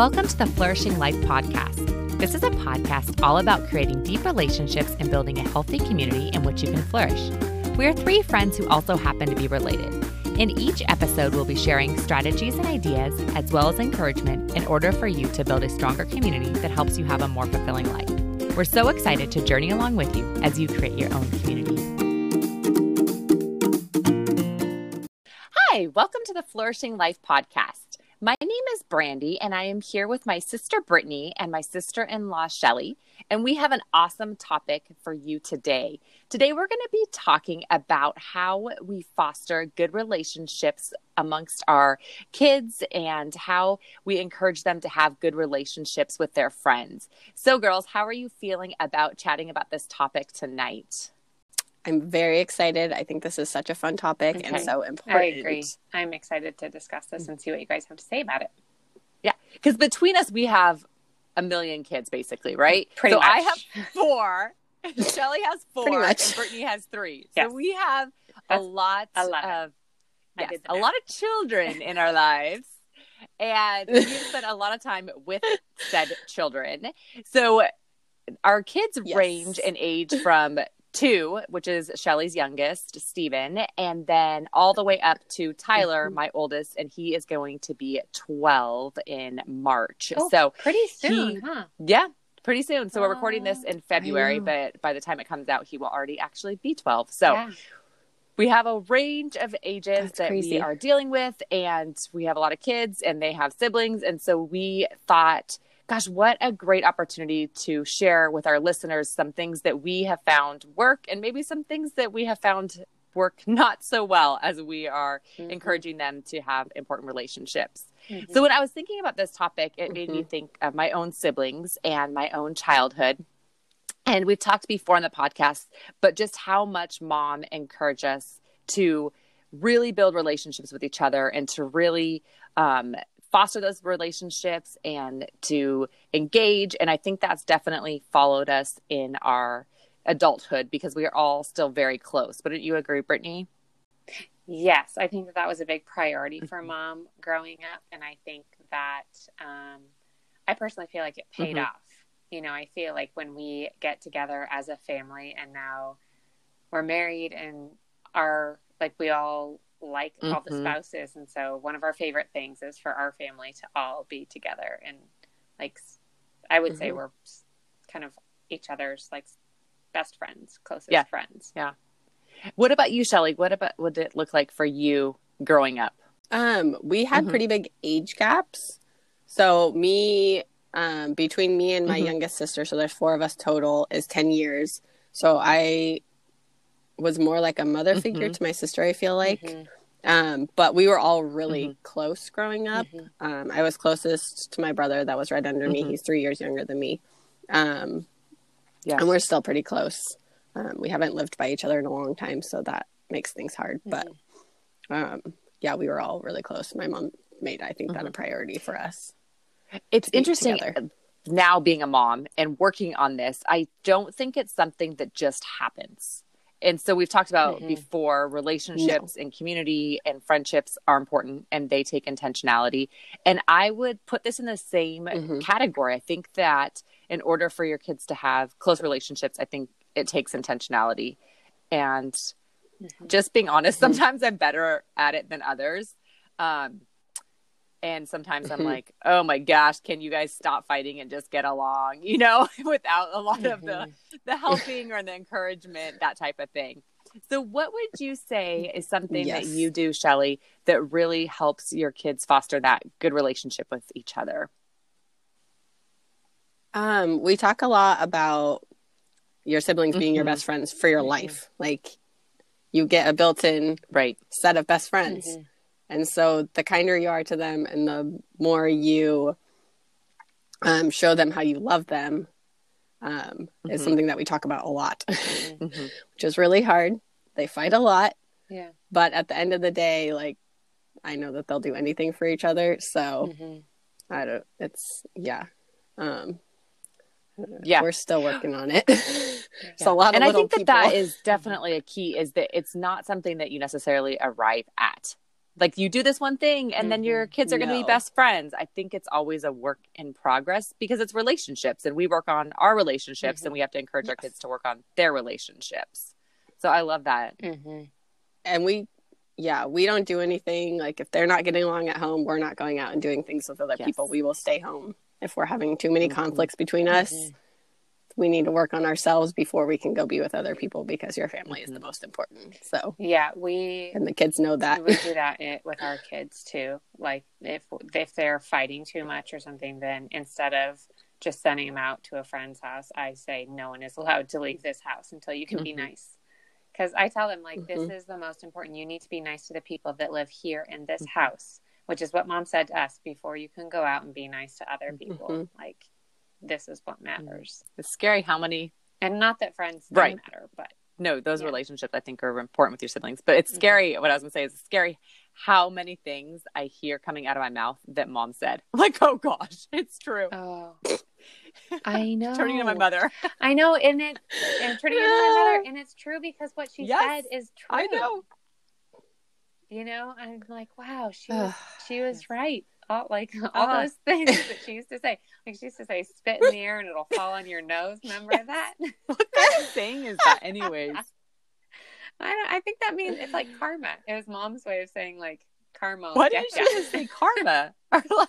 Welcome to the Flourishing Life Podcast. This is a podcast all about creating deep relationships and building a healthy community in which you can flourish. We are three friends who also happen to be related. In each episode, we'll be sharing strategies and ideas, as well as encouragement, in order for you to build a stronger community that helps you have a more fulfilling life. We're so excited to journey along with you as you create your own community. Hi, welcome to the Flourishing Life Podcast. My name is Brandy, and I am here with my sister Brittany and my sister in law Shellee. And we have an awesome topic for you today. Today, we're going to be talking about how we foster good relationships amongst our kids and how we encourage them to have good relationships with their friends. So, girls, how are you feeling about chatting about this topic tonight? I'm very excited. I think this is such a fun topic okay. and so important. I agree. I'm excited to discuss this and see what you guys have to say about it. Yeah, because between us, we have a million kids, basically, right? Pretty so much. I have four. Shellee has four, and Brittany has three. So yes. we have That's a lot of yes, a lot of children in our lives. And we spent a lot of time with said children. So our kids yes. range in age from two, which is Shellee's youngest, Stephen, and then all the way up to Tyler, mm-hmm. my oldest, and he is going to be 12 in March. Oh, so pretty soon, he, huh? Yeah, pretty soon. So we're recording this in February, but by the time it comes out, he will already actually be 12. So yeah. we have a range of ages That's that crazy. we are dealing with, and we have a lot of kids and they have siblings. And so we thought, gosh, what a great opportunity to share with our listeners some things that we have found work and maybe some things that we have found work not so well as we are mm-hmm. encouraging them to have important relationships. Mm-hmm. So when I was thinking about this topic, it made mm-hmm. me think of my own siblings and my own childhood. And we've talked before on the podcast, but just how much mom encouraged us to really build relationships with each other and to really um, foster those relationships and to engage. And I think that's definitely followed us in our adulthood because we are all still very close. Wouldn't you agree, Brittany? Yes, I think that that was a big priority for mm-hmm. mom growing up. And I think that um, I personally feel like it paid mm-hmm. off. You know, I feel like when we get together as a family and now we're married and are like we all like mm-hmm. all the mm-hmm. spouses and so one of our favorite things is for our family to all be together and like i would mm-hmm. say we're kind of each other's like best friends closest yeah. friends yeah what about you shellee what about what did it look like for you growing up um we had mm-hmm. pretty big age gaps so me um between me and my mm-hmm. youngest sister so there's four of us total is 10 years so i was more like a mother mm-hmm. figure to my sister. I feel like, mm-hmm. um, but we were all really mm-hmm. close growing up. Mm-hmm. Um, I was closest to my brother that was right under me. Mm-hmm. He's three years younger than me. Um, yeah, and we're still pretty close. Um, we haven't lived by each other in a long time, so that makes things hard. But mm-hmm. um, yeah, we were all really close. My mom made, I think, that a priority for us. It's interesting. Now being a mom and working on this, I don't think it's something that just happens and so we've talked about mm-hmm. before relationships no. and community and friendships are important and they take intentionality and i would put this in the same mm-hmm. category i think that in order for your kids to have close relationships i think it takes intentionality and mm-hmm. just being honest mm-hmm. sometimes i'm better at it than others um, and sometimes i'm like oh my gosh can you guys stop fighting and just get along you know without a lot of the mm-hmm. the helping or the encouragement that type of thing so what would you say is something yes. that you do shellee that really helps your kids foster that good relationship with each other um we talk a lot about your siblings being mm-hmm. your best friends for your mm-hmm. life like you get a built-in right set of best friends mm-hmm. And so the kinder you are to them and the more you um, show them how you love them um, mm-hmm. is something that we talk about a lot, mm-hmm. which is really hard. They fight a lot. Yeah. But at the end of the day, like, I know that they'll do anything for each other. So mm-hmm. I don't, it's, yeah. Um, yeah we're still working on it it's yeah. a lot of and i think that people. that is definitely a key is that it's not something that you necessarily arrive at like you do this one thing and mm-hmm. then your mm-hmm. kids are going to be best friends. I think it's always a work in progress because it's relationships and we work on our relationships mm-hmm. and we have to encourage yes. our kids to work on their relationships. So I love that. Mm-hmm. And we, yeah, we don't do anything like if they're not getting along at home, we're not going out and doing things with other yes. people. We will stay home if we're having too many mm-hmm. conflicts between us mm-hmm we need to work on ourselves before we can go be with other people because your family is the most important. So yeah, we and the kids know that we do that with our kids too. Like if if they're fighting too much or something, then instead of just sending them out to a friend's house, I say no one is allowed to leave this house until you can mm-hmm. be nice. Because I tell them like mm-hmm. this is the most important. You need to be nice to the people that live here in this mm-hmm. house, which is what mom said to us before you can go out and be nice to other people. Mm-hmm. Like this is what matters. It's scary how many and not that friends don't right. matter, but no, those yeah. relationships I think are important with your siblings. But it's mm-hmm. scary. Mm-hmm. What I was gonna say is scary how many things I hear coming out of my mouth that mom said. like, oh gosh, it's true. Oh. I know. turning into my mother. I know, and it and turning into my mother, and it's true because what she yes, said is true. I know. You know, I'm like, wow, she was she was right like all uh, those things that she used to say. Like she used to say, "Spit in the air and it'll fall on your nose." Remember yes. that? what kind of saying is that, anyways? I don't. I think that means it's like karma. It was mom's way of saying like karma. Why didn't she just say karma? or like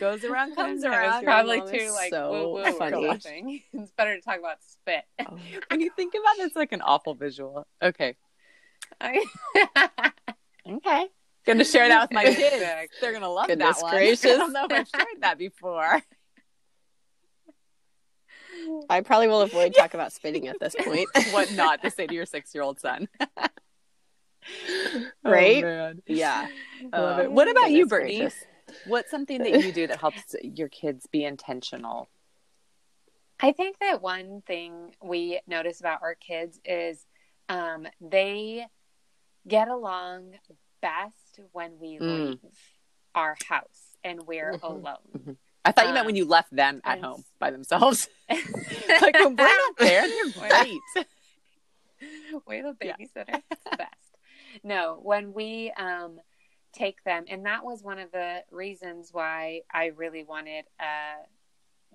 goes around, comes around. Probably too like so woo woo funny. or something. it's better to talk about spit. Oh. When you think about it, it's like an awful visual. Okay. I... okay. Gonna share that with my kids. They're gonna love Goodness that one. Gracious. I don't know if I've shared that before. I probably will avoid talk about spitting at this point. what not to say to your six-year-old son? right? Oh, yeah. Uh, what about you, Brittany? Gracious. What's something that you do that helps your kids be intentional? I think that one thing we notice about our kids is um, they get along best when we mm. leave our house and we're mm-hmm. alone. Mm-hmm. I thought you meant when you left them at home by themselves. like when we're not there, they're great. We're the babysitter. Yeah. the best. No, when we um, take them, and that was one of the reasons why I really wanted a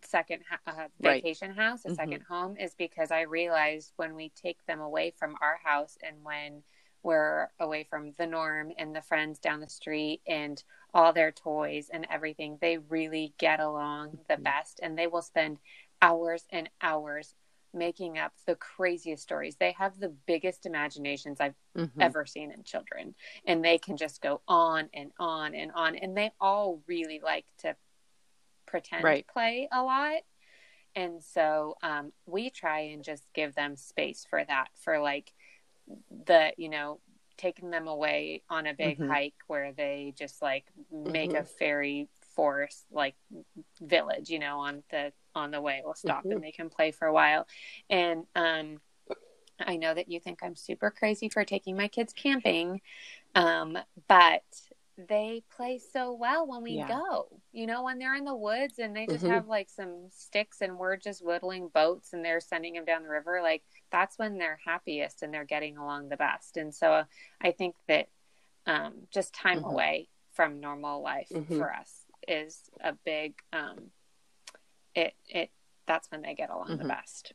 second uh, vacation right. house, a mm-hmm. second home, is because I realized when we take them away from our house and when we're away from the norm and the friends down the street and all their toys and everything. They really get along the mm-hmm. best and they will spend hours and hours making up the craziest stories. They have the biggest imaginations I've mm-hmm. ever seen in children. And they can just go on and on and on. And they all really like to pretend right. play a lot. And so um, we try and just give them space for that, for like the you know taking them away on a big mm-hmm. hike where they just like make mm-hmm. a fairy forest like village you know on the on the way we'll stop mm-hmm. and they can play for a while and um i know that you think i'm super crazy for taking my kids camping um but they play so well when we yeah. go. You know, when they're in the woods and they just mm-hmm. have like some sticks and we're just whittling boats and they're sending them down the river, like that's when they're happiest and they're getting along the best. And so I think that um, just time mm-hmm. away from normal life mm-hmm. for us is a big um, it it that's when they get along the mm-hmm. best.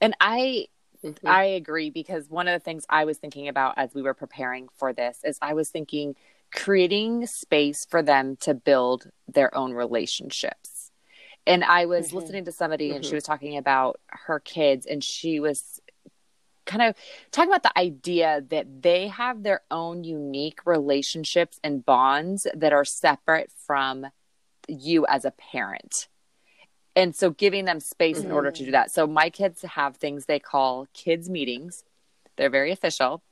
And I mm-hmm. I agree because one of the things I was thinking about as we were preparing for this is I was thinking creating space for them to build their own relationships. And I was mm-hmm. listening to somebody mm-hmm. and she mm-hmm. was talking about her kids and she was kind of talking about the idea that they have their own unique relationships and bonds that are separate from you as a parent. And so giving them space mm-hmm. in order to do mm-hmm. that. So my kids have things they call kids meetings. They're very official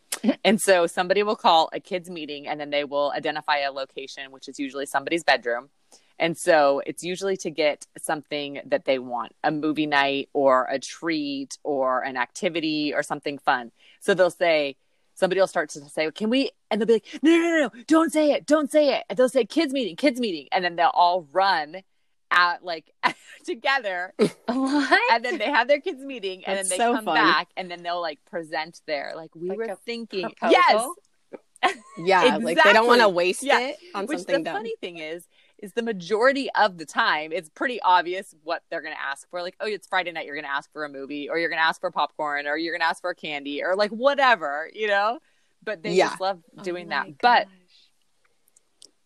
and so somebody will call a kids meeting and then they will identify a location, which is usually somebody's bedroom. And so it's usually to get something that they want a movie night or a treat or an activity or something fun. So they'll say, somebody will start to say, Can we? And they'll be like, No, no, no, no, don't say it, don't say it. And they'll say, Kids meeting, kids meeting. And then they'll all run at like together. What? And then they have their kids meeting and That's then they so come fun. back and then they'll like present there. Like we like were thinking proposal? Yes. Yeah, exactly. like they don't want to waste yeah. it on Which something. The dumb. funny thing is, is the majority of the time it's pretty obvious what they're going to ask for. Like, oh, it's Friday night, you're going to ask for a movie, or you're going to ask for popcorn, or you're going to ask for a candy, or like whatever, you know. But they yeah. just love doing oh that. Gosh. But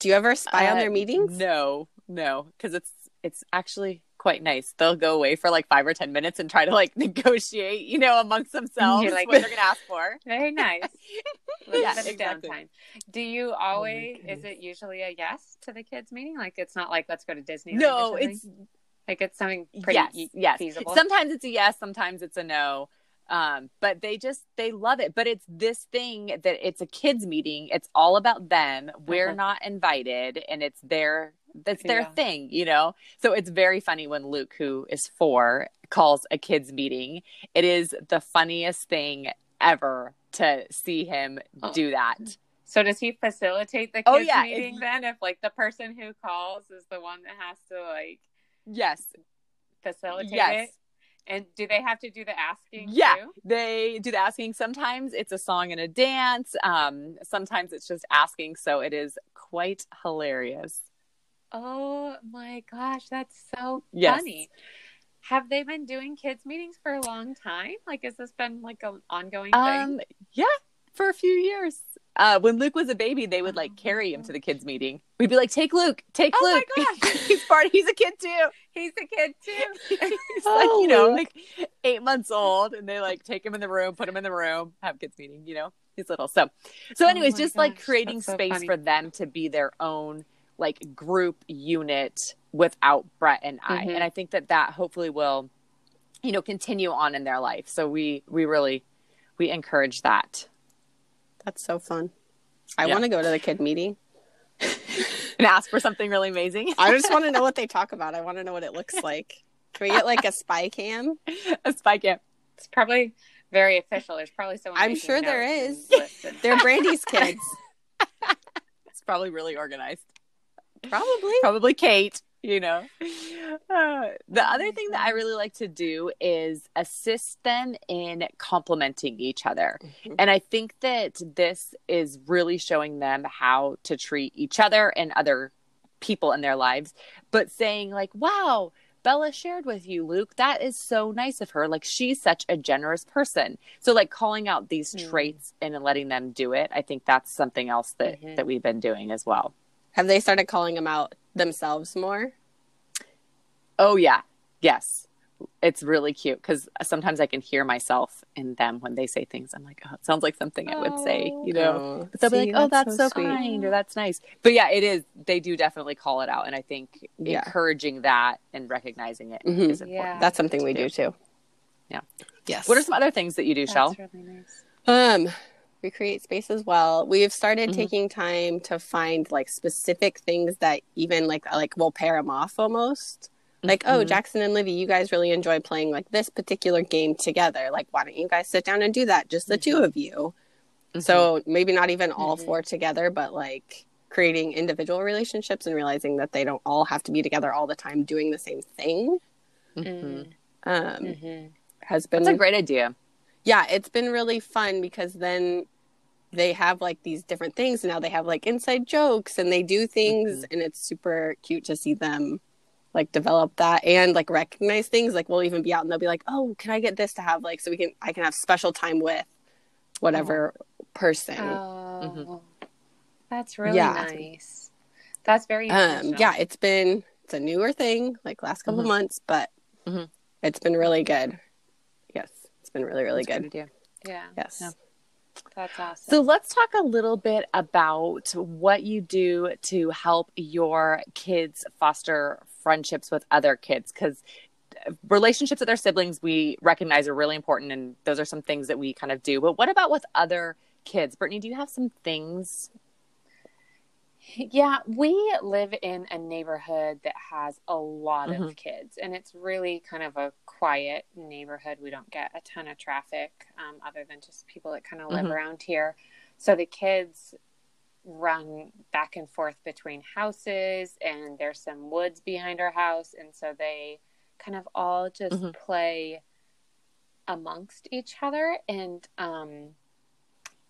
do you ever spy uh, on their meetings? No, no, because it's it's actually quite nice. They'll go away for like five or ten minutes and try to like negotiate, you know, amongst themselves You're like, what they're gonna ask for. Very nice. yeah, exactly. downtime. Do you always? Oh is it usually a yes to the kids meeting? Like it's not like let's go to Disney. No, it's like it's something pretty yes, yes. feasible. Sometimes it's a yes, sometimes it's a no. Um, but they just they love it. But it's this thing that it's a kids meeting. It's all about them. We're uh-huh. not invited, and it's their that's their yeah. thing, you know? So it's very funny when Luke, who is four, calls a kids meeting. It is the funniest thing ever to see him oh. do that. So does he facilitate the oh, kids oh, yeah. meeting if, then? If like the person who calls is the one that has to like Yes. Facilitate yes. it? And do they have to do the asking? Yeah, too? they do the asking. Sometimes it's a song and a dance. Um, sometimes it's just asking. So it is quite hilarious. Oh my gosh, that's so yes. funny. Have they been doing kids meetings for a long time? Like, has this been like an ongoing thing? Um, yeah, for a few years. Uh, when Luke was a baby, they would like carry him to the kids meeting. We'd be like, "Take Luke, take Luke. oh Luke. My gosh. he's part. He's a kid too. He's a kid too. he's oh, like you know, like eight months old, and they like take him in the room, put him in the room, have kids meeting. You know, he's little. So, so oh anyways, oh just gosh. like creating so space funny. for them to be their own like group unit without Brett and I. Mm-hmm. And I think that that hopefully will, you know, continue on in their life. So we we really we encourage that. That's so fun. I yeah. want to go to the kid meeting and ask for something really amazing. I just want to know what they talk about. I want to know what it looks like. Can we get like a spy cam? A spy cam. It's probably very official. There's probably someone. I'm sure there is. They're Brandy's kids. it's probably really organized. Probably. Probably Kate, you know. Uh, the other thing that I really like to do is assist them in complimenting each other. Mm-hmm. And I think that this is really showing them how to treat each other and other people in their lives, but saying, like, wow, Bella shared with you, Luke. That is so nice of her. Like she's such a generous person. So like calling out these mm. traits and letting them do it, I think that's something else that mm-hmm. that we've been doing as well. Have they started calling them out themselves more? Oh yeah, yes. It's really cute because sometimes I can hear myself in them when they say things. I'm like, oh, it sounds like something I would say, you know. Oh, but they'll see, be like, oh, that's, that's so, so kind or that's nice. But yeah, it is. They do definitely call it out, and I think yeah. encouraging that and recognizing it mm-hmm. is important. Yeah. That's something we do. do too. Yeah. Yes. What are some other things that you do, Shell? Really nice. Um, we create space as well. We've started mm-hmm. taking time to find like specific things that even like like we'll pair them off almost. Like, oh, mm-hmm. oh, Jackson and Livy, you guys really enjoy playing like this particular game together. Like, why don't you guys sit down and do that? Just the mm-hmm. two of you. Mm-hmm. So maybe not even all mm-hmm. four together, but like creating individual relationships and realizing that they don't all have to be together all the time doing the same thing. Mm-hmm. Um, has been That's a great idea yeah, it's been really fun because then they have like these different things. Now they have like inside jokes and they do things, mm-hmm. and it's super cute to see them like develop that and like recognize things. Like we'll even be out and they'll be like, "Oh, can I get this to have like so we can I can have special time with whatever oh. person." Oh, mm-hmm. that's really yeah. nice. That's very um yeah. It's been it's a newer thing like last couple mm-hmm. months, but mm-hmm. it's been really good. It's been really, really That's good. Yeah. Yes. Yeah. That's awesome. So let's talk a little bit about what you do to help your kids foster friendships with other kids because uh, relationships with their siblings we recognize are really important and those are some things that we kind of do. But what about with other kids? Brittany, do you have some things yeah, we live in a neighborhood that has a lot mm-hmm. of kids, and it's really kind of a quiet neighborhood. We don't get a ton of traffic um, other than just people that kind of live mm-hmm. around here. So the kids run back and forth between houses, and there's some woods behind our house, and so they kind of all just mm-hmm. play amongst each other. And um,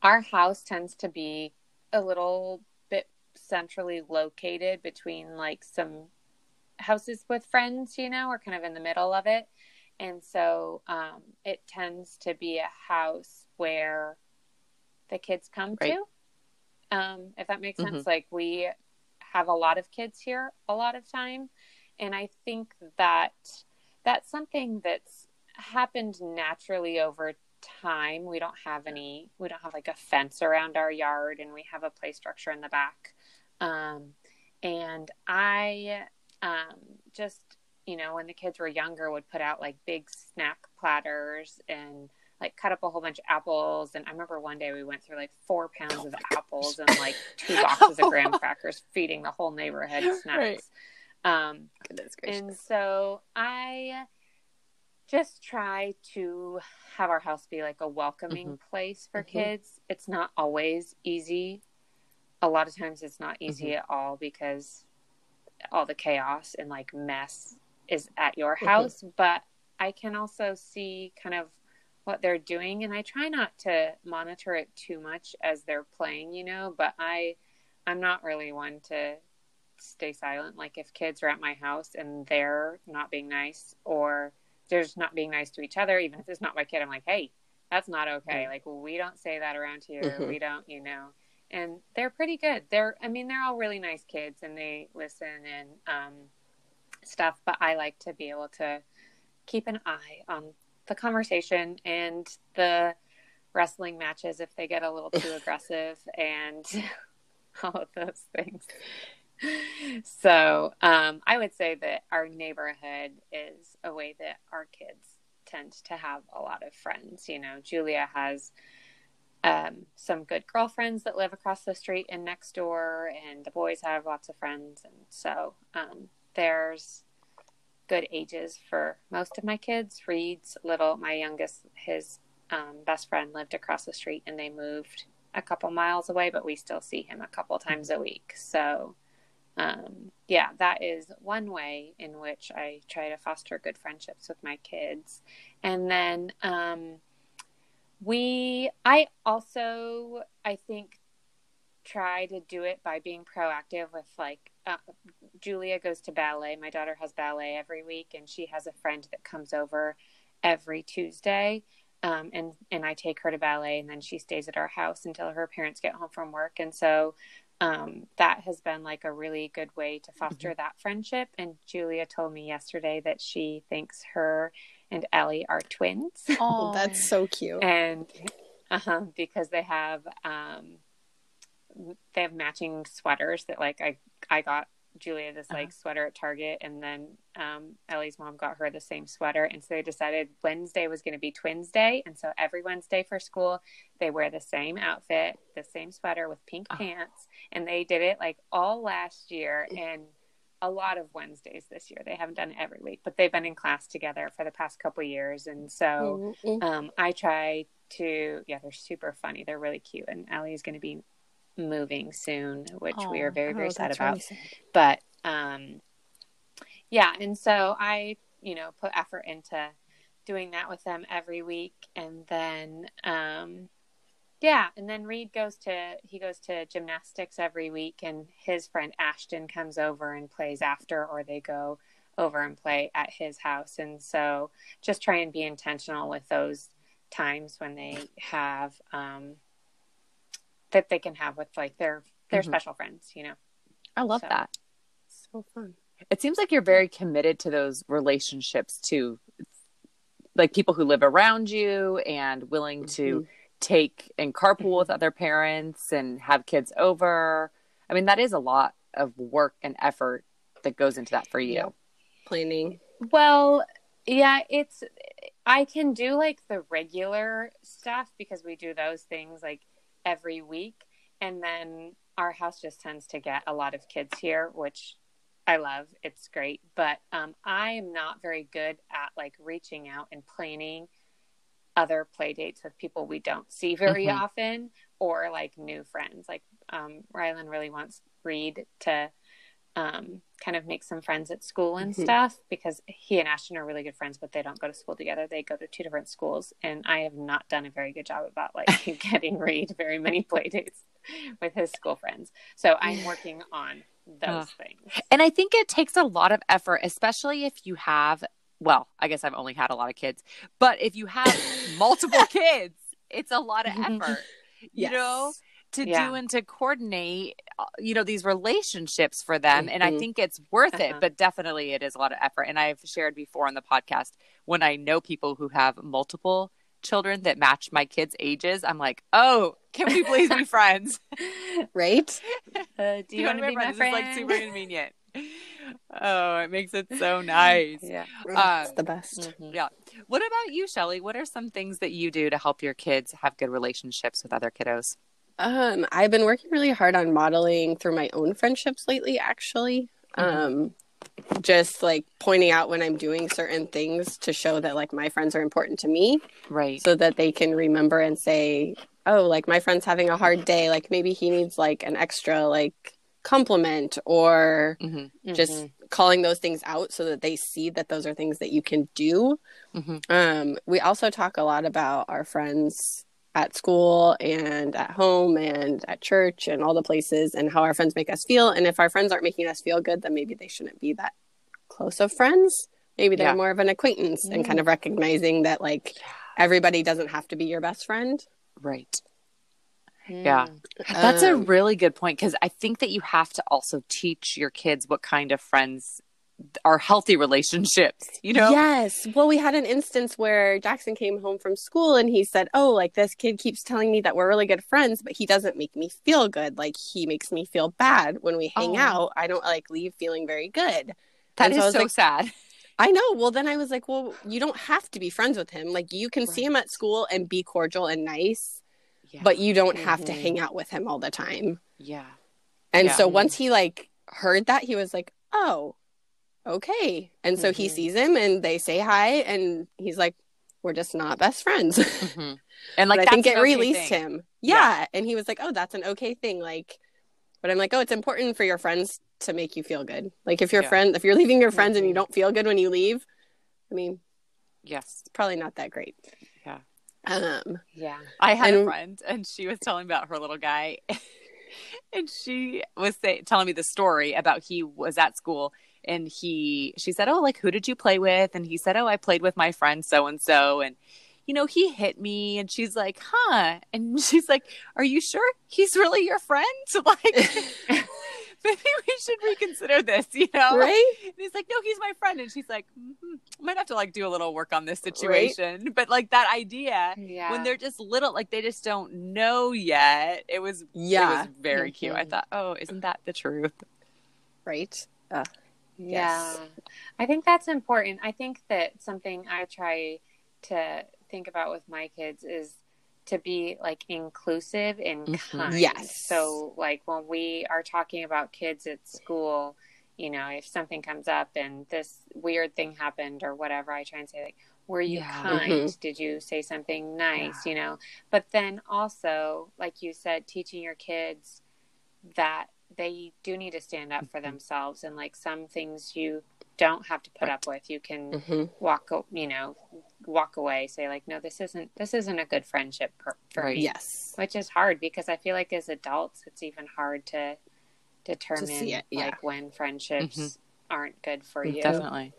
our house tends to be a little centrally located between like some houses with friends, you know, or kind of in the middle of it. And so um, it tends to be a house where the kids come right. to. Um, if that makes mm-hmm. sense. Like we have a lot of kids here a lot of time. And I think that that's something that's happened naturally over time. We don't have any, we don't have like a fence around our yard and we have a play structure in the back. Um, and I um, just, you know, when the kids were younger, would put out like big snack platters and like cut up a whole bunch of apples. And I remember one day we went through like four pounds of apples and like two boxes of graham crackers, feeding the whole neighborhood snacks. Right. Um, and so I just try to have our house be like a welcoming mm-hmm. place for mm-hmm. kids. It's not always easy. A lot of times it's not easy mm-hmm. at all because all the chaos and like mess is at your mm-hmm. house, but I can also see kind of what they're doing and I try not to monitor it too much as they're playing, you know, but I I'm not really one to stay silent like if kids are at my house and they're not being nice or they're just not being nice to each other even if it's not my kid I'm like, "Hey, that's not okay. Mm-hmm. Like we don't say that around here. Mm-hmm. We don't, you know." And they're pretty good. They're, I mean, they're all really nice kids and they listen and um, stuff. But I like to be able to keep an eye on the conversation and the wrestling matches if they get a little too aggressive and all of those things. So um, I would say that our neighborhood is a way that our kids tend to have a lot of friends. You know, Julia has um, some good girlfriends that live across the street and next door, and the boys have lots of friends, and so um, there's good ages for most of my kids. Reed's little, my youngest, his um, best friend lived across the street, and they moved a couple miles away, but we still see him a couple times a week. So, um, yeah, that is one way in which I try to foster good friendships with my kids, and then um, we, I also, I think, try to do it by being proactive with like uh, Julia goes to ballet. My daughter has ballet every week, and she has a friend that comes over every Tuesday. Um, and and I take her to ballet, and then she stays at our house until her parents get home from work. And so um, that has been like a really good way to foster mm-hmm. that friendship. And Julia told me yesterday that she thinks her and Ellie are twins. Oh, that's so cute. and uh-huh, because they have um, they have matching sweaters that like I I got Julia this like uh-huh. sweater at Target, and then um, Ellie's mom got her the same sweater, and so they decided Wednesday was going to be Twins Day, and so every Wednesday for school they wear the same outfit, the same sweater with pink uh-huh. pants, and they did it like all last year, and a lot of Wednesdays this year. They haven't done it every week, but they've been in class together for the past couple years. And so mm-hmm. um, I try to, yeah, they're super funny. They're really cute. And Ellie is going to be moving soon, which oh, we are very, very oh, sad about. Really sad. But um, yeah, and so I, you know, put effort into doing that with them every week. And then, um, yeah, and then Reed goes to he goes to gymnastics every week, and his friend Ashton comes over and plays after, or they go over and play at his house. And so, just try and be intentional with those times when they have um, that they can have with like their their mm-hmm. special friends. You know, I love so. that. So fun. It seems like you're very committed to those relationships too, like people who live around you and willing mm-hmm. to take and carpool with other parents and have kids over. I mean, that is a lot of work and effort that goes into that for you. Yeah. Planning. Well, yeah, it's I can do like the regular stuff because we do those things like every week and then our house just tends to get a lot of kids here, which I love. It's great, but um, I am not very good at like reaching out and planning other play dates with people we don't see very mm-hmm. often or like new friends. Like um, Rylan really wants Reed to um, kind of make some friends at school and mm-hmm. stuff because he and Ashton are really good friends, but they don't go to school together. They go to two different schools, and I have not done a very good job about like getting Reed very many play dates. with his school friends. So I'm working on those things. And I think it takes a lot of effort, especially if you have, well, I guess I've only had a lot of kids, but if you have multiple kids, it's a lot of effort, you yes. know, to yeah. do and to coordinate, uh, you know, these relationships for them. Mm-hmm. And I mm-hmm. think it's worth uh-huh. it, but definitely it is a lot of effort. And I've shared before on the podcast when I know people who have multiple children that match my kids' ages, I'm like, oh, can we please be friends? right? Uh, do you, want to be my friend? It's like super convenient. Oh, it makes it so nice. Yeah, um, it's the best. Mm-hmm. Yeah. What about you, Shellee? What are some things that you do to help your kids have good relationships with other kiddos? Um, I've been working really hard on modeling through my own friendships lately. Actually, mm-hmm. um, just like pointing out when I'm doing certain things to show that like my friends are important to me. Right. So that they can remember and say, oh, like my friend's having a hard day. Like maybe he needs like an extra like compliment or mm-hmm. just mm-hmm. calling those things out so that they see that those are things that you can do. Mm-hmm. Um, we also talk a lot about our friends at school and at home and at church and all the places and how our friends make us feel. And if our friends aren't making us feel good, then maybe they shouldn't be that close of friends. Maybe they're yeah. more of an acquaintance and kind of mm. recognizing that like everybody doesn't have to be your best friend. Right. Mm. Yeah. That's um, a really good point because I think that you have to also teach your kids what kind of friends are healthy relationships, you know? Yes. Well, we had an instance where Jackson came home from school and he said, Oh, like this kid keeps telling me that we're really good friends, but he doesn't make me feel good. Like he makes me feel bad when we hang oh. out. I don't like leave feeling very good. That and is so, so like, sad. I know. Well, then I was like, Well, you don't have to be friends with him. Like you can right. see him at school and be cordial and nice, yeah. but you don't mm-hmm. have to hang out with him all the time. Yeah. And yeah. so once he like heard that, he was like, Oh, okay. And so mm-hmm. he sees him and they say hi and he's like, we're just not best friends. Mm-hmm. And like, I think it okay released thing. him. Yeah. yeah. And he was like, oh, that's an okay thing. Like, but I'm like, oh, it's important for your friends to make you feel good. Like if your yeah. friend, if you're leaving your friends mm-hmm. and you mm-hmm. don't feel good when you leave, I mean, yes, it's probably not that great. Yeah. Um, yeah. I had and, a friend and she was telling about her little guy and she was say, telling me the story about he was at school and he she said oh like who did you play with and he said oh i played with my friend so and so and you know he hit me and she's like huh and she's like are you sure he's really your friend like maybe we should reconsider this, you know? Right? And he's like, no, he's my friend. And she's like, mm-hmm. might have to like do a little work on this situation. Right? But like that idea, yeah. when they're just little, like they just don't know yet. It was, yeah, it was very mm-hmm. cute. I thought, oh, isn't that the truth? Right. Uh, yeah. Yes. I think that's important. I think that something I try to think about with my kids is to be like inclusive and mm-hmm. kind. Yes. So like when we are talking about kids at school, you know, if something comes up and this weird thing happened or whatever, I try and say like, were you yeah. kind? Mm-hmm. Did you say something nice? Yeah. You know, but then also, like you said, teaching your kids that they do need to stand up for mm-hmm. themselves and like some things you don't have to put right. up with you can mm-hmm. walk you know walk away say like no this isn't this isn't a good friendship for, for right. yes which is hard because i feel like as adults it's even hard to determine to yeah. like when friendships mm-hmm. aren't good for you definitely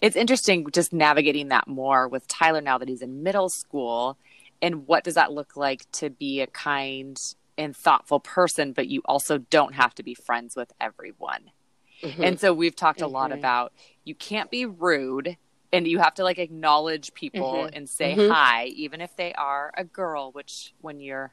it's interesting just navigating that more with tyler now that he's in middle school and what does that look like to be a kind and thoughtful person, but you also don't have to be friends with everyone. Mm-hmm. And so we've talked mm-hmm. a lot mm-hmm. about you can't be rude and you have to like acknowledge people mm-hmm. and say mm-hmm. hi, even if they are a girl, which when you're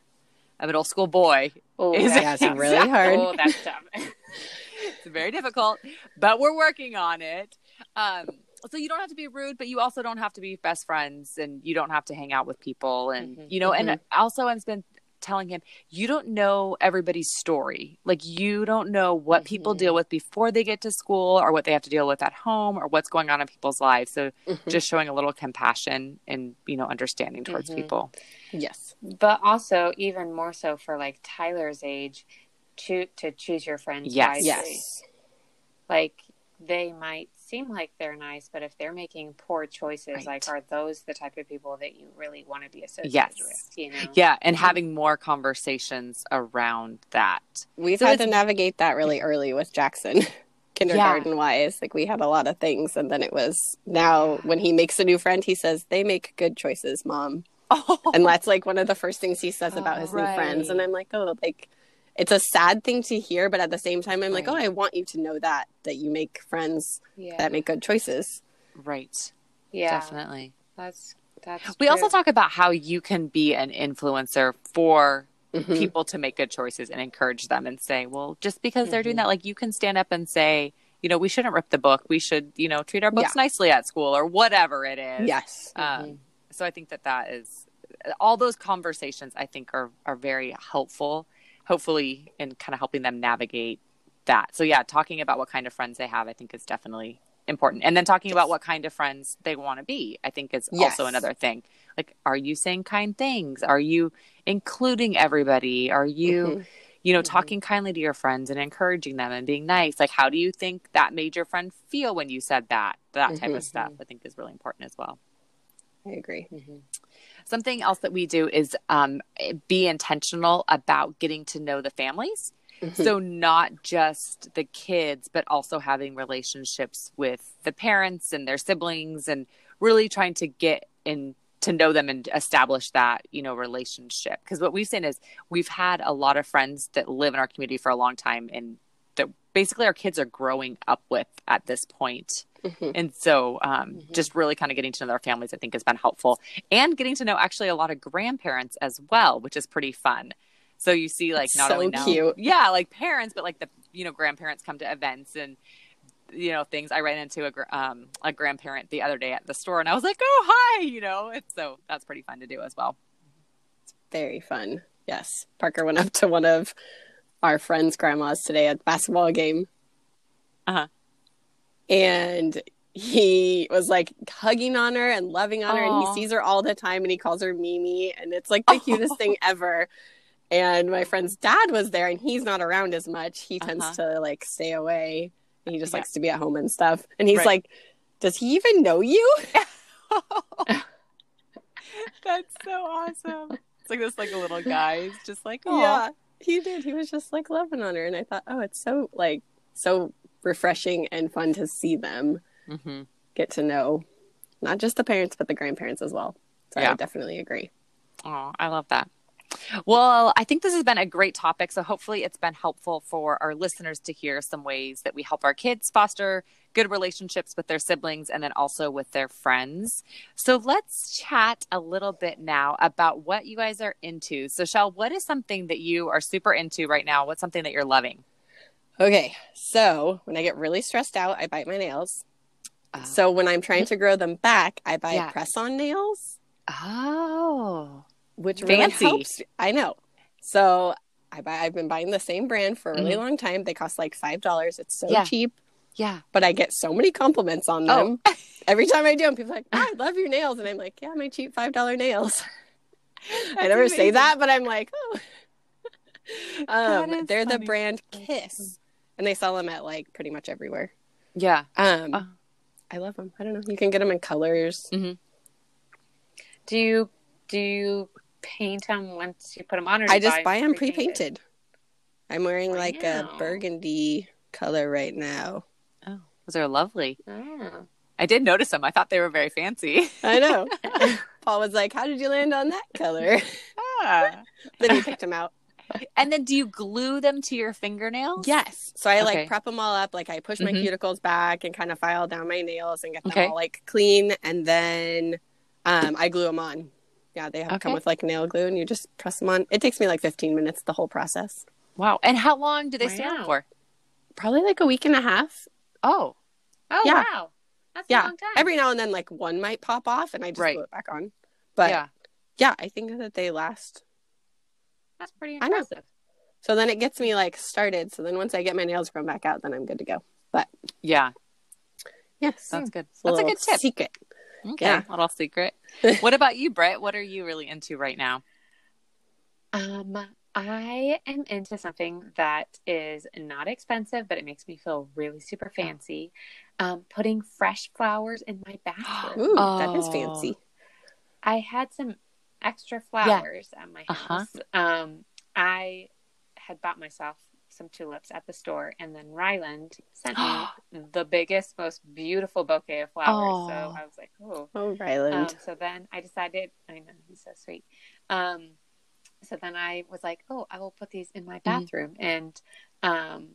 a middle school boy oh, is that's really hard. Oh, that's tough. it's very difficult, but we're working on it. Um, so you don't have to be rude, but you also don't have to be best friends, and you don't have to hang out with people, and mm-hmm. you know. And also, I've been telling him, you don't know everybody's story. Like you don't know what mm-hmm. people deal with before they get to school or what they have to deal with at home or what's going on in people's lives. So mm-hmm. just showing a little compassion and, you know, understanding towards mm-hmm. people. Yes. But also even more so for like Tyler's age to to choose your friends yes. wisely. Yes. Like they might seem like they're nice, but if they're making poor choices, right. like are those the type of people that you really want to be associated yes. with? You know? Yeah, and mm-hmm. having more conversations around that. We've so had to navigate that really early with Jackson. kindergarten yeah. wise like we had a lot of things and then it was now when he makes a new friend he says they make good choices mom oh. and that's like one of the first things he says about his right. new friends and i'm like oh like it's a sad thing to hear, but at the same time, I'm right. like, oh, I want you to know that that you make friends yeah. that make good choices. Right. Yeah. Definitely. That's that's. We true. also talk about how you can be an influencer for mm-hmm. people to make good choices and encourage them and say, well, just because mm-hmm. they're doing mm-hmm. that, like you can stand up and say, you know, we shouldn't rip the book. We should, you know, treat our books yeah. nicely at school or whatever it is. Yes. Um, mm-hmm. So I think that that is all those conversations. I think are are very helpful hopefully in kind of helping them navigate that. So yeah, talking about what kind of friends they have, I think is definitely important. And then talking yes. about what kind of friends they want to be, I think is yes. also another thing. Like, are you saying kind things? Are you including everybody? Are you, mm-hmm. you know, mm-hmm. talking kindly to your friends and encouraging them and being nice? Like, how do you think that made your friend feel when you said that? That type mm-hmm. of stuff, I think, is really important as well. I agree. Mm-hmm. Something else that we do is um, be intentional about getting to know the families. Mm-hmm. So, not just the kids, but also having relationships with the parents and their siblings and really trying to get in to know them and establish that you know relationship because what we've seen is we've had a lot of friends that live in our community for a long time and that basically our kids are growing up with at this point Mm-hmm. And so, um, mm-hmm. just really kind of getting to know their families, I think, has been helpful, and getting to know actually a lot of grandparents as well, which is pretty fun. So you see, like, not so only now, cute, yeah, like parents, but like the you know grandparents come to events and you know things. I ran into a um, a grandparent the other day at the store, and I was like, oh hi, you know. And so that's pretty fun to do as well. It's very fun. Yes, Parker went up to one of our friends' grandmas today at the basketball game. Uh huh and he was like hugging on her and loving on Aww. her and he sees her all the time and he calls her Mimi and it's like the cutest thing ever. And my friend's dad was there and he's not around as much. He tends uh-huh. to like stay away. He just yeah. likes to be at home and stuff. And he's right. like, "Does he even know you?" That's so awesome. It's like this like a little guy. He's just like, Aw. yeah, he did. He was just like loving on her, and I thought, oh, it's so like so refreshing and fun to see them mm-hmm. get to know not just the parents but the grandparents as well. So yeah. I definitely agree. Oh, I love that. Well, I think this has been a great topic. So hopefully it's been helpful for our listeners to hear some ways that we help our kids foster good relationships with their siblings and then also with their friends. So let's chat a little bit now about what you guys are into. So, Shell, what is something that you are super into right now? What's something that you're loving? Okay, so when I get really stressed out, I bite my nails. Oh. So when I'm trying to grow them back, I buy yeah. press-on nails. Oh, which really fancy. helps. I know. So I buy. I've been buying the same brand for a really mm. long time. They cost like five dollars. It's so yeah. cheap. Yeah. But I get so many compliments on them. Oh. Every time I do them, people are like, oh, I love your nails. And I'm like, yeah, my cheap $5 nails. I never amazing. say that, but I'm like, oh. um, they're funny. the brand Kiss and they sell them at like pretty much everywhere. Yeah. Um, uh, I love them. I don't know. You can get them in colors. Mm-hmm. Do you do you paint them once you put them on, or I just buy, buy them pre-painted? I'm wearing like a burgundy color right now. Oh, those are lovely. Oh. I did notice them. I thought they were very fancy. I know. Paul was like, "How did you land on that color?" Ah. then he picked them out and then do you glue them to your fingernails? Yes. So I okay. like prep them all up. Like I push my mm-hmm. cuticles back and kind of file down my nails and get them okay. all like clean. And then um, I glue them on. Yeah, they have okay. come with like nail glue and you just press them on. It takes me like 15 minutes, the whole process. Wow. And how long do they wow. stay on for? Probably like a week and a half. Oh. Oh, yeah. wow. That's yeah. Every now and then, like one might pop off and I just right. glue it back on. But yeah, yeah I think that they last that's pretty impressive. So then it gets me like started. So then once I get my nails grown back out, then I'm good to go. But yeah, yes, that's good. That's a, a, good tip. Secret. Okay, yeah. little secret. what about you, Brett? What are you really into right now? Um, I am into something that is not expensive, but it makes me feel really super fancy. Um, putting fresh flowers in my bathroom. Ooh, oh. that is fancy. I had some extra flowers yeah. at my uh-huh. house. Uh-huh. Um, I had bought myself some tulips at the store, and then Ryland sent me the biggest, most beautiful bouquet of flowers. Oh. So I was like, "Oh, oh, Ryland." Um, so then I decided. I know he's so sweet. Um, so then I was like, "Oh, I will put these in my mm-hmm. bathroom." Mm-hmm. And um,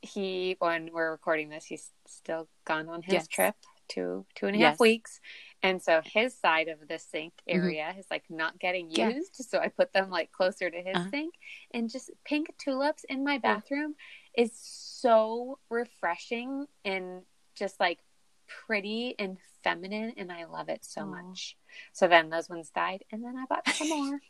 he, when we're recording this, he's still gone on his yes. trip two two and a half yes. weeks and so his side of the sink mm-hmm. area mm-hmm. is like not getting used. Yeah. So I put them like closer to his uh-huh. sink. And just pink tulips in my bathroom is so refreshing and just like pretty and feminine. And I love it so much. So then those ones died. And then I bought some more.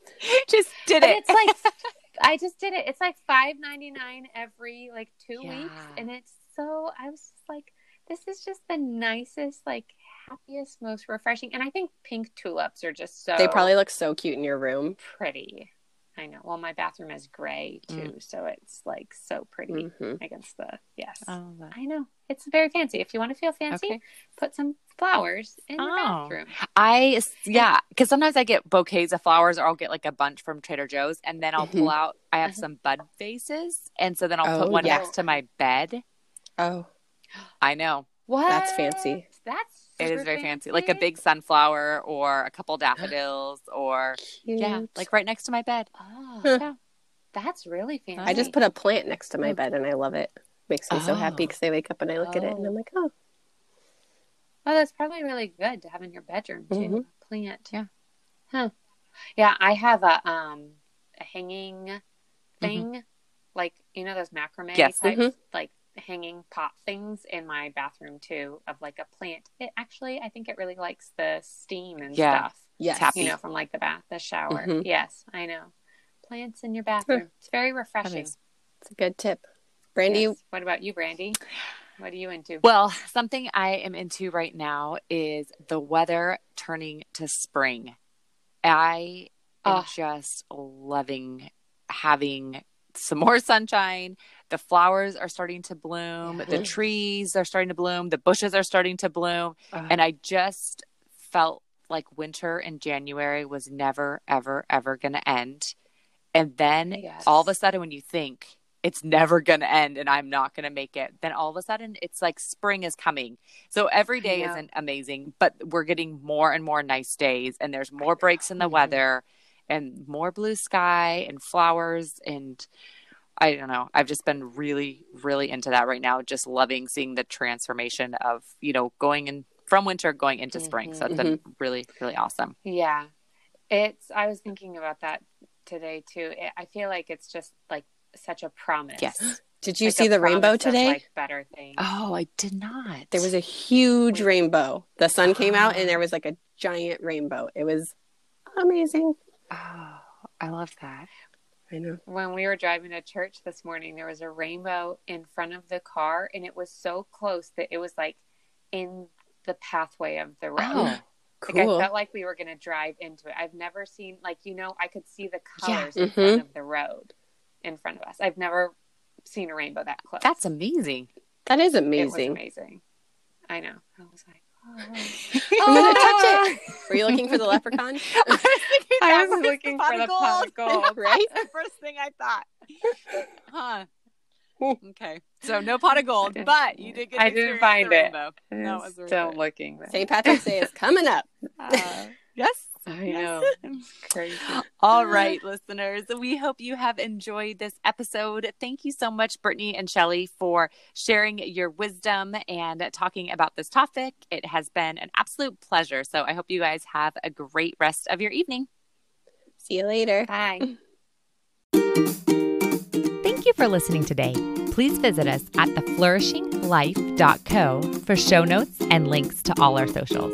just did it. it's like, I just did it. It's like five ninety nine every like two yeah. weeks. And it's so, I was like, this is just the nicest, like happiest, most refreshing. And I think pink tulips are just so. They probably look so cute in your room. Pretty. I know. Well, my bathroom is gray too, mm. so it's like so pretty mm-hmm. against the yes. Oh, I know. It's very fancy. If you want to feel fancy, okay. put some flowers in oh. your bathroom. I yeah, because sometimes I get bouquets of flowers, or I'll get like a bunch from Trader Joe's, and then I'll mm-hmm. pull out. I have uh-huh. some bud vases, and so then I'll oh, put one yeah. next to my bed. Oh, I know. What? That's fancy. That's it is very fancy. fancy. like a big sunflower or a couple daffodils, or Cute. yeah, like right next to my bed. Oh, yeah. that's really fancy. I just put a plant next to my bed, and I love it. Makes me oh. so happy because I wake up and I look oh. at it, and I'm like, oh. Oh, that's probably really good to have in your bedroom too. Mm-hmm. Plant, yeah. Huh. Yeah, I have a um a hanging mm-hmm. thing, mm-hmm. like you know those macrame yes. types, mm-hmm. like hanging pot things in my bathroom too of like a plant. It actually, I think it really likes the steam and yeah. stuff. Yes. You know, from like the bath, the shower. Mm-hmm. Yes, I know. Plants in your bathroom. It's very refreshing. It's a good tip. Brandy. Yes. What about you, Brandy? What are you into? Well, something I am into right now is the weather turning to spring. I am oh. just loving having some more sunshine, the flowers are starting to bloom, the trees are starting to bloom, the bushes are starting to bloom. Uh, and I just felt like winter in January was never, ever, ever going to end. And then yes. all of a sudden, when you think it's never going to end and I'm not going to make it, then all of a sudden it's like spring is coming. So every day isn't amazing, but we're getting more and more nice days and there's more breaks in the mm-hmm. weather and more blue sky and flowers and I don't know. I've just been really, really into that right now. Just loving seeing the transformation of, you know, going in from winter going into spring. Mm-hmm. So it's been mm-hmm. really, really awesome. Yeah. It's, I was thinking about that today too. It, I feel like it's just like such a promise. Yes. Did you like see the rainbow today? Of, like, better things. Oh, I did not. There was a huge rainbow. The sun came out and there was like a giant rainbow. It was amazing. Oh, I love that. I know. When we were driving to church this morning, there was a rainbow in front of the car, and it was so close that it was like in the pathway of the road. Oh, cool. Like I felt like we were going to drive into it. I've never seen like you know I could see the colors yeah. in mm-hmm. front of the road in front of us. I've never seen a rainbow that close. That's amazing. That is amazing. amazing. I know. I was like, I'm gonna touch it. Were you looking for the leprechaun? I was, I was looking for the pot of gold. right? the first thing I thought. Huh. Okay, so no pot of gold, but you did get. I didn't find it. That was still looking. St. Patrick's Day is coming up. Uh, yes, I know. It's crazy. All mm-hmm. right, listeners. We hope you have enjoyed this episode. Thank you so much, Brittany and Shellee, for sharing your wisdom and talking about this topic. It has been an absolute pleasure. So I hope you guys have a great rest of your evening. See you later. Bye. Thank you for listening today. Please visit us at theflourishinglife.co for show notes and links to all our socials.